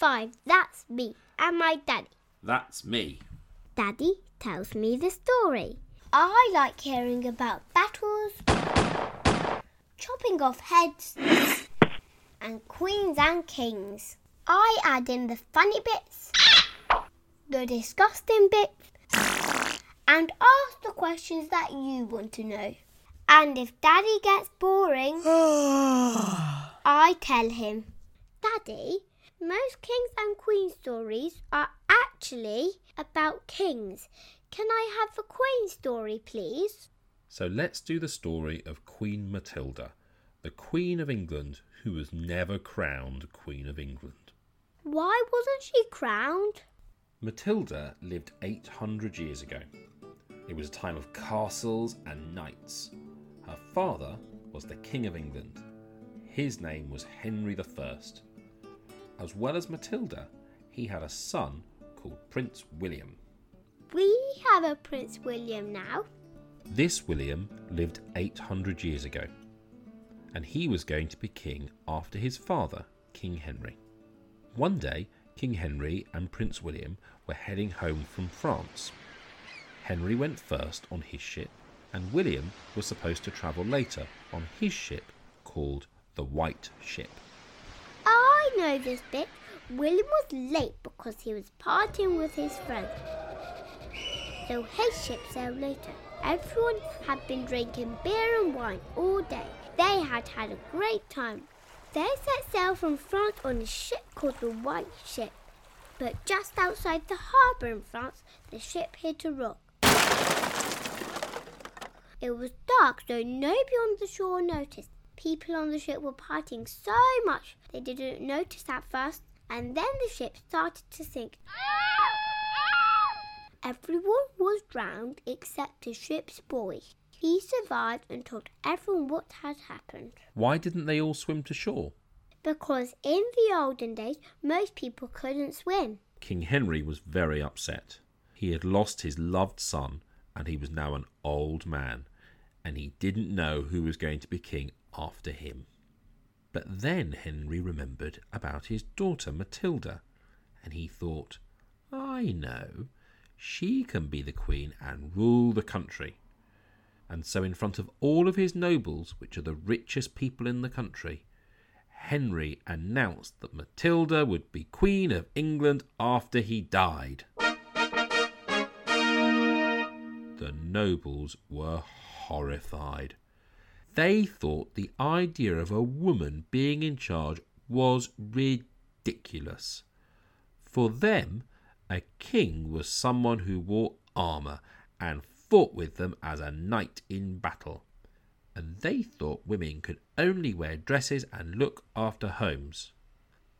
five. That's me and my daddy. That's me. Daddy tells me the story. I like hearing about battles, chopping off heads, and queens and kings. I add in the funny bits, the disgusting bits, and ask the questions that you want to know. And if Daddy gets boring, I tell him, Daddy, most kings and queen stories are actually about kings. Can I have the queen story, please? So let's do the story of Queen Matilda, the Queen of England who was never crowned Queen of England. Why wasn't she crowned? Matilda lived 800 years ago. It was a time of castles and knights. Her father was the King of England. His name was Henry I. As well as Matilda, he had a son called Prince William. We have a Prince William now. This William lived 800 years ago, and he was going to be king after his father, King Henry. One day, King Henry and Prince William were heading home from France. Henry went first on his ship, and William was supposed to travel later on his ship called the White Ship. I know this bit. William was late because he was partying with his friends. So his ship sailed later. Everyone had been drinking beer and wine all day. They had had a great time. They set sail from France on a ship called the White Ship. But just outside the harbour in France, the ship hit a rock. It was dark, so nobody on the shore noticed. People on the ship were partying so much they didn't notice at first, and then the ship started to sink. Everyone was drowned except the ship's boy. He survived and told everyone what had happened. Why didn't they all swim to shore? Because in the olden days, most people couldn't swim. King Henry was very upset. He had lost his loved son, and he was now an old man, and he didn't know who was going to be king after him. But then Henry remembered about his daughter Matilda, and he thought, I know, she can be the queen and rule the country. And so, in front of all of his nobles, which are the richest people in the country, Henry announced that Matilda would be Queen of England after he died. The nobles were horrified. They thought the idea of a woman being in charge was ridiculous. For them, a king was someone who wore armour and fought with them as a knight in battle. And they thought women could only wear dresses and look after homes.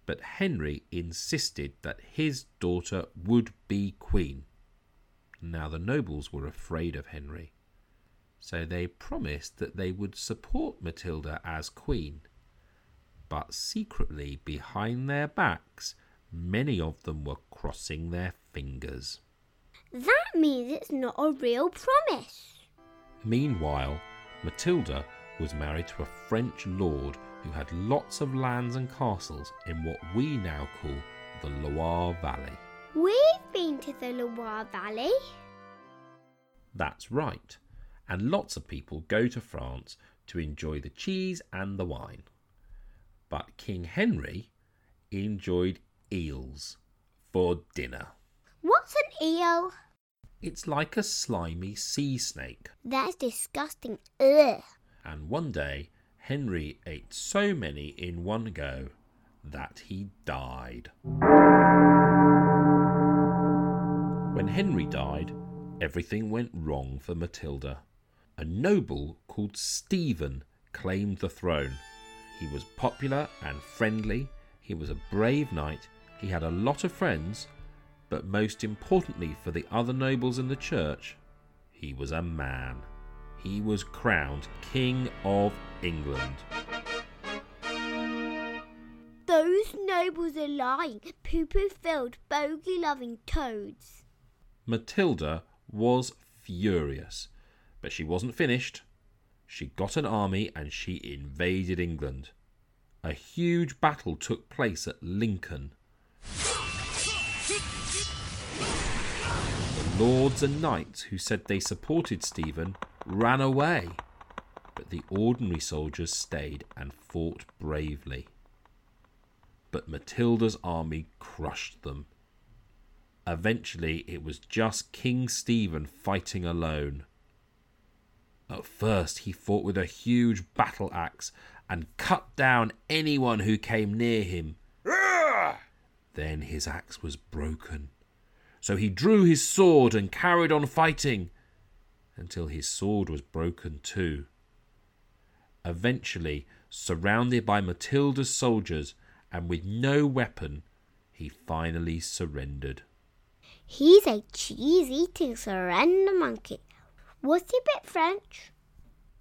But Henry insisted that his daughter would be queen. Now the nobles were afraid of Henry, so they promised that they would support Matilda as queen. But secretly, behind their backs, many of them were crossing their fingers. That means it's not a real promise. Meanwhile, Matilda was married to a French lord who had lots of lands and castles in what we now call the Loire Valley. We've been to the Loire Valley. That's right, and lots of people go to France to enjoy the cheese and the wine. But King Henry enjoyed eels for dinner. What's an eel? It's like a slimy sea snake. That's disgusting. Ugh. And one day, Henry ate so many in one go that he died. When Henry died, everything went wrong for Matilda. A noble called Stephen claimed the throne. He was popular and friendly, he was a brave knight, he had a lot of friends, but most importantly for the other nobles in the church, he was a man. He was crowned King of England. Those nobles are lying. Poo poo filled, bogey loving toads. Matilda was furious, but she wasn't finished. She got an army and she invaded England. A huge battle took place at Lincoln. The lords and knights who said they supported Stephen ran away, but the ordinary soldiers stayed and fought bravely. But Matilda's army crushed them. Eventually, it was just King Stephen fighting alone. At first, he fought with a huge battle axe and cut down anyone who came near him. Then his axe was broken. So he drew his sword and carried on fighting until his sword was broken too. Eventually, surrounded by Matilda's soldiers and with no weapon, he finally surrendered. He's a cheese eating surrender monkey. Was he a bit French?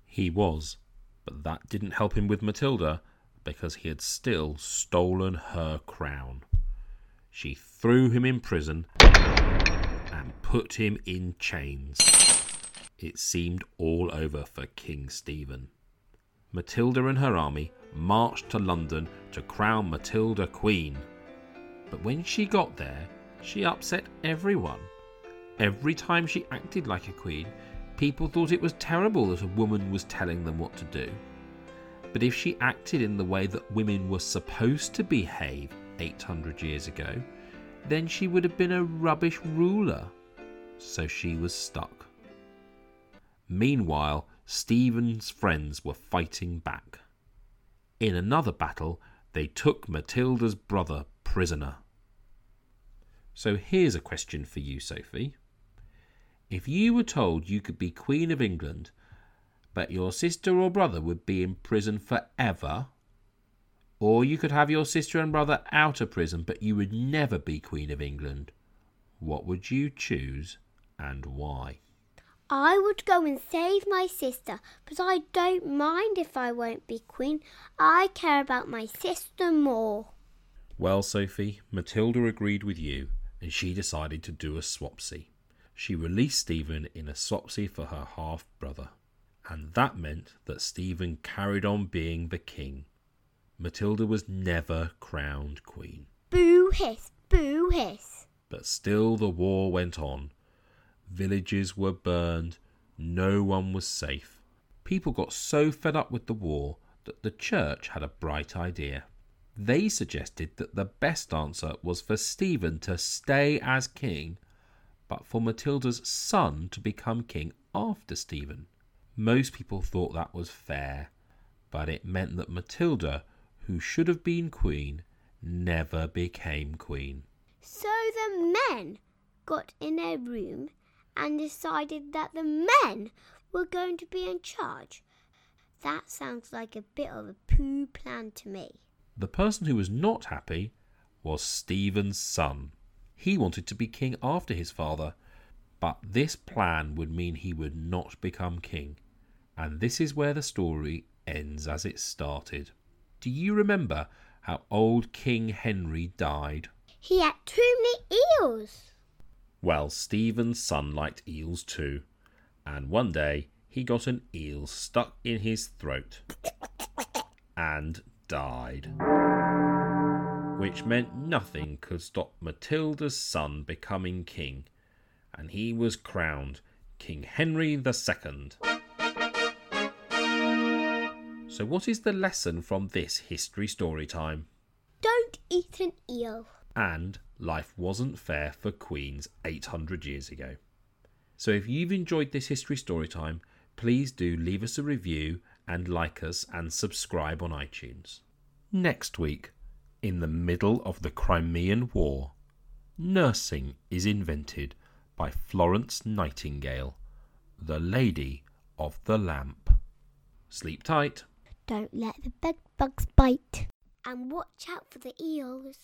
He was, but that didn't help him with Matilda because he had still stolen her crown. She threw him in prison and put him in chains. It seemed all over for King Stephen. Matilda and her army marched to London to crown Matilda queen. But when she got there, she upset everyone. Every time she acted like a queen, people thought it was terrible that a woman was telling them what to do. But if she acted in the way that women were supposed to behave 800 years ago, then she would have been a rubbish ruler. So she was stuck. Meanwhile, Stephen's friends were fighting back. In another battle, they took Matilda's brother prisoner. So here's a question for you, Sophie. If you were told you could be Queen of England, but your sister or brother would be in prison forever, or you could have your sister and brother out of prison, but you would never be Queen of England, what would you choose and why? I would go and save my sister, but I don't mind if I won't be queen. I care about my sister more. Well, Sophie, Matilda agreed with you and she decided to do a swapsy. She released Stephen in a swapsy for her half brother, and that meant that Stephen carried on being the king. Matilda was never crowned queen. Boo hiss, boo hiss. But still the war went on. Villages were burned, no one was safe. People got so fed up with the war that the church had a bright idea. They suggested that the best answer was for Stephen to stay as king, but for Matilda's son to become king after Stephen. Most people thought that was fair, but it meant that Matilda, who should have been queen, never became queen. So the men got in a room and decided that the men were going to be in charge. That sounds like a bit of a poo plan to me. The person who was not happy was Stephen's son. He wanted to be king after his father, but this plan would mean he would not become king. And this is where the story ends as it started. Do you remember how old King Henry died? He had too many eels. Well, Stephen's son liked eels too, and one day he got an eel stuck in his throat and died. Which meant nothing could stop Matilda's son becoming king, and he was crowned King Henry II. So, what is the lesson from this history story time? Don't eat an eel. And life wasn't fair for queens 800 years ago. So, if you've enjoyed this history story time, please do leave us a review and like us and subscribe on iTunes. Next week, in the middle of the Crimean War, nursing is invented by Florence Nightingale, the Lady of the Lamp. Sleep tight. Don't let the bed bugs bite. And watch out for the eels.